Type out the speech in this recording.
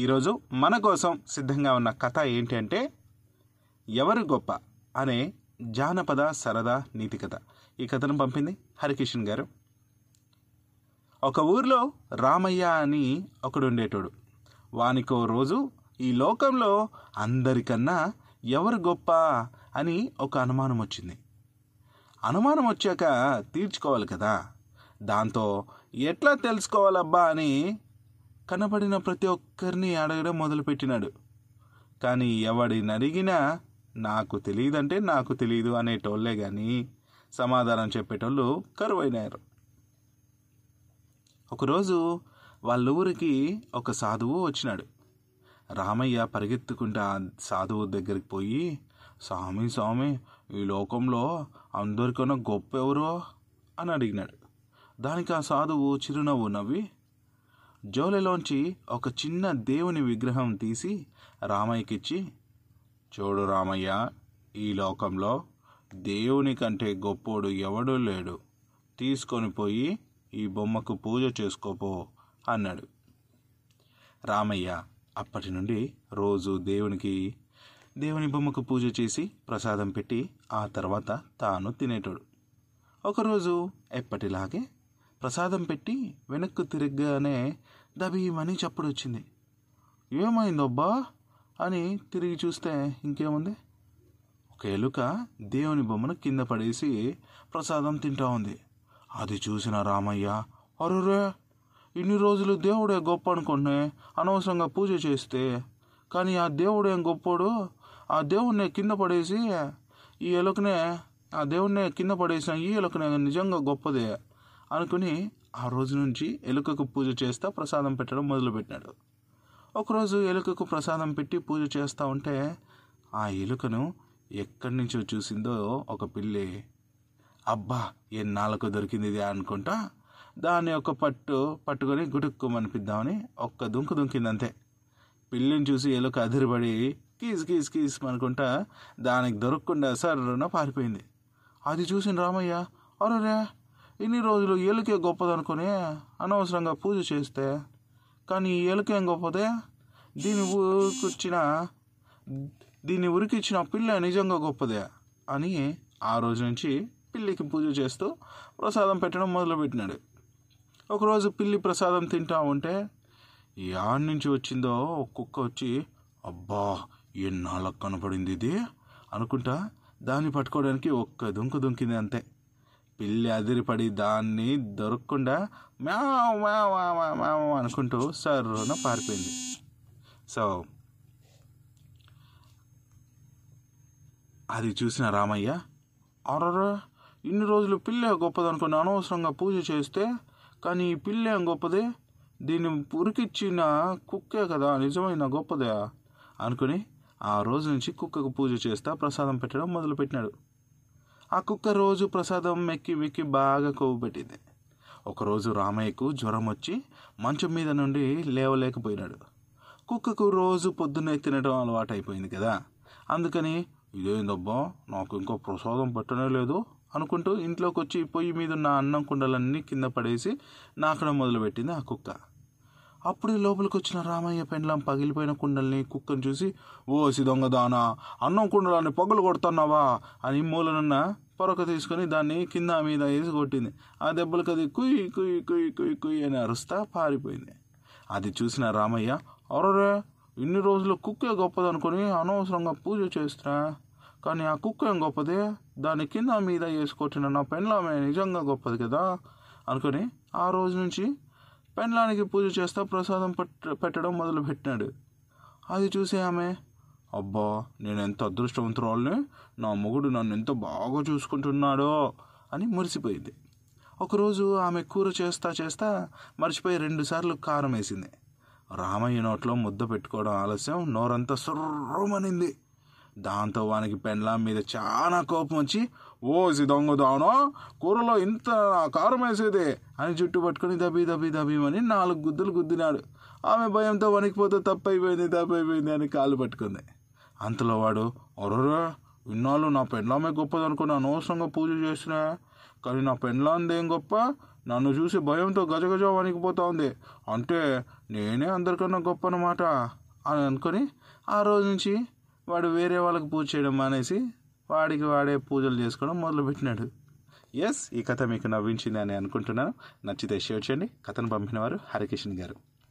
ఈరోజు మన కోసం సిద్ధంగా ఉన్న కథ ఏంటి అంటే ఎవరు గొప్ప అనే జానపద సరదా నీతి కథ. ఈ కథను పంపింది హరికిషన్ గారు. ఒక ఊర్లో రామయ్య అని ఒకడు ఉండేటోడు వానికో రోజు ఈ లోకంలో అందరికన్నా ఎవరు గొప్ప అని ఒక అనుమానం వచ్చింది. అనుమానం వచ్చాక తీర్చుకోవాలి కదా. దాంతో ఎట్లా తెలుసుకోవాలబ్బా అని కనబడిన ప్రతి ఒక్కరిని అడగడం మొదలుపెట్టినాడు. కానీ ఎవడిని అడిగినా నాకు తెలియదంటే నాకు తెలియదు అనేటోళ్ళే కానీ సమాధానం చెప్పేటోళ్ళు కరువైనారు. ఒకరోజు వాళ్ళ ఊరికి ఒక సాధువు వచ్చినాడు. రామయ్య పరిగెత్తుకుంటా ఆ సాధువు దగ్గరికి పోయి స్వామి స్వామి ఈ లోకంలో అందరికన్నా గొప్ప ఎవరో అని అడిగినాడు. దానికి ఆ సాధువు చిరునవ్వు నవ్వి జోలెలోంచి ఒక చిన్న దేవుని విగ్రహం తీసి రామయ్యకిచ్చి చూడు రామయ్య ఈ లోకంలో దేవుని కంటే గొప్పోడు ఎవడూ లేడు. తీసుకొని పోయి ఈ బొమ్మకు పూజ చేసుకోపో అన్నాడు. రామయ్య అప్పటి నుండి రోజు దేవునికి దేవుని బొమ్మకు పూజ చేసి ప్రసాదం పెట్టి ఆ తర్వాత తాను తినేటోడు. ఒకరోజు ఎప్పటిలాగే ప్రసాదం పెట్టి వెనక్కు తిరగగానే దబీమని చప్పుడొచ్చింది ఏమైందబ్బా? అని తిరిగి చూస్తే ఇంకేముంది? ఒక ఎలుక దేవుని బొమ్మను కింద పడేసి ప్రసాదం తింటా ఉంది. అది చూసిన రామయ్య అరురే ఇన్ని రోజులు దేవుడే గొప్ప అనుకునే అనవసరంగా పూజ చేస్తే. కానీ ఆ దేవుడు ఏం గొప్పోడు. ఆ దేవుణ్ణి కింద పడేసి ఈ ఎలుకనే ఆ దేవుణ్ణి కింద పడేసిన ఈ ఎలుకనే నిజంగా గొప్పదే. అనుకుని ఆ రోజు నుంచి ఎలుకకు పూజ చేస్తా ప్రసాదం పెట్టడం మొదలుపెట్టినాడు ఒకరోజు ఎలుకకు ప్రసాదం పెట్టి పూజ చేస్తూ ఉంటే ఆ ఎలుకను ఎక్కడి నుంచో చూసిందో ఒక పిల్లి. అబ్బా ఎన్నాళ్ళకు దొరికింది ఇది అనుకుంటా? దాన్ని ఒక పట్టు పట్టుకొని గుటుక్కుమనిపిద్దామని ఒక్క దుంకు దుంకింది అంతే పిల్లిని చూసి ఎలుక అదిరిపడి కీస్ కీస్ కీస్ అనుకుంటా దానికి దొరకకుండా సర్రున పారిపోయింది. అది చూసిన రామయ్య అరే ఇన్ని రోజులు ఏలుకే గొప్పదనుకుని అనవసరంగా పూజ చేస్తే కానీ ఈ గొప్పదే? దీని ఊరికొచ్చిన దీన్ని ఉరికిచ్చిన పిల్ల నిజంగా గొప్పదే అని ఆ రోజు నుంచి పిల్లికి పూజ చేస్తూ ప్రసాదం పెట్టడం మొదలుపెట్టినాడు. ఒకరోజు పిల్లి ప్రసాదం తింటా ఉంటే యాడ్ నుంచి వచ్చిందో ఒక కుక్క వచ్చి అబ్బా ఎన్నాళ్ళకు కనపడింది ఇది? అనుకుంటా దాన్ని పట్టుకోవడానికి ఒక్క దుంకు దుంకింది అంతే. పిల్లి అదిరిపడి దాన్ని దొరకకుండా మ్యావ్ మ్యావ్ మ్యావ్ అనుకుంటూ సర్రున పారిపోయింది. సో అది చూసిన రామయ్య అరరా ఇన్ని రోజులు పిల్లే గొప్పదనుకుని అనవసరంగా పూజ చేస్తే కానీ ఈ పిల్లే గొప్పదే దీన్ని ఉరికిచ్చిన కుక్కే కదా నిజమైన గొప్పదే అనుకుని ఆ రోజు నుంచి కుక్కకు పూజ చేస్తా ప్రసాదం పెట్టడం మొదలుపెట్టినాడు. ఆ కుక్క రోజు ప్రసాదం మెక్కి మెక్కి బాగా కొవ్వు పెట్టింది. ఒకరోజు రామయ్యకు జ్వరం వచ్చి మంచం మీద నుండి లేవలేకపోయినాడు. కుక్కకు రోజు పొద్దున్నే తినడం అలవాటు అయిపోయింది కదా. అందుకని ఇదేందబ్బా నాకు ఇంకో ప్రసాదం పెట్టనే లేదు అనుకుంటూ ఇంట్లోకి వచ్చి పొయ్యి మీద ఉన్న అన్నం కుండలన్నీ కింద పడేసి నాకడం మొదలుపెట్టింది ఆ కుక్క. అప్పుడు లోపలికి వచ్చిన రామయ్య పెండ్లం పగిలిపోయిన కుండల్ని కుక్కను చూసి ఓ దొంగ దాన అన్నం కుండలాన్ని పగులు కొడుతున్నావా? అని మూలనున్న పొరక తీసుకొని దాన్ని కింద మీద వేసి కొట్టింది. ఆ దెబ్బలకు అది కుయ్ కుయ్ కుయ్ కుయ్ కుయ్ అని అరుస్తా పారిపోయింది. అది చూసిన రామయ్య అరరే ఇన్ని రోజులు కుక్కే గొప్పదనుకొని అనవసరంగా పూజ చేస్తున్నా. కానీ ఆ కుక్క ఏం గొప్పదే? దాని కింద మీద వేసుకొట్టిన నా పెండ్లామే నిజంగా గొప్పది కదా? అనుకొని ఆ రోజు నుంచి పెండ్లానికి పూజ చేస్తా ప్రసాదం పెట్ట పెట్టడం మొదలుపెట్టినాడు అది చూసి ఆమె అబ్బా నేను ఎంత అదృష్టవంతురాలని? నా మొగుడు నన్ను ఎంత బాగా చూసుకుంటున్నాడో? అని మురిసిపోయింది. ఒకరోజు ఆమె కూర చేస్తా చేస్తా మర్చిపోయి రెండుసార్లు కారం వేసింది. రామయ్య నోట్లో ముద్ద పెట్టుకోవడం ఆలస్యం నోరంతా సుర్రమనింది. దాంతో వానికి పెండ్లాం మీద చాలా కోపం వచ్చి ఓసి దొంగ దానో కూరలో ఇంత కారం వేసేదే అని జుట్టు పట్టుకొని దబి దబి దబిమని నాలుగు గుద్దులు గుద్దినాడు. ఆమె భయంతో వణికిపోతే తప్పైపోయింది తప్పైపోయింది అని కాలు పట్టుకుంది. అంతలో వాడు ఒరరా ఇన్నాళ్ళు నా పెండ్లామే గొప్పదనుకుని అనవసరంగా పూజ చేసినా. కానీ నా పెండ్లాంది ఏం గొప్ప? నన్ను చూసి భయంతో గజగజ వణికిపోతా ఉంది. అంటే నేనే అందరికన్నా గొప్ప అన్నమాట అని అనుకొని ఆ రోజు నుంచి వాడు వేరే వాళ్ళకి పూజ చేయడం మానేసి వాడికి వాడే పూజలు చేసుకోవడం మొదలుపెట్టినాడు. ఎస్ ఈ కథ మీకు నవ్వించింది అని అనుకుంటున్నాను. నచ్చితే షేర్ చేయండి. కథను పంపిన వారు హరికిషన్ గారు.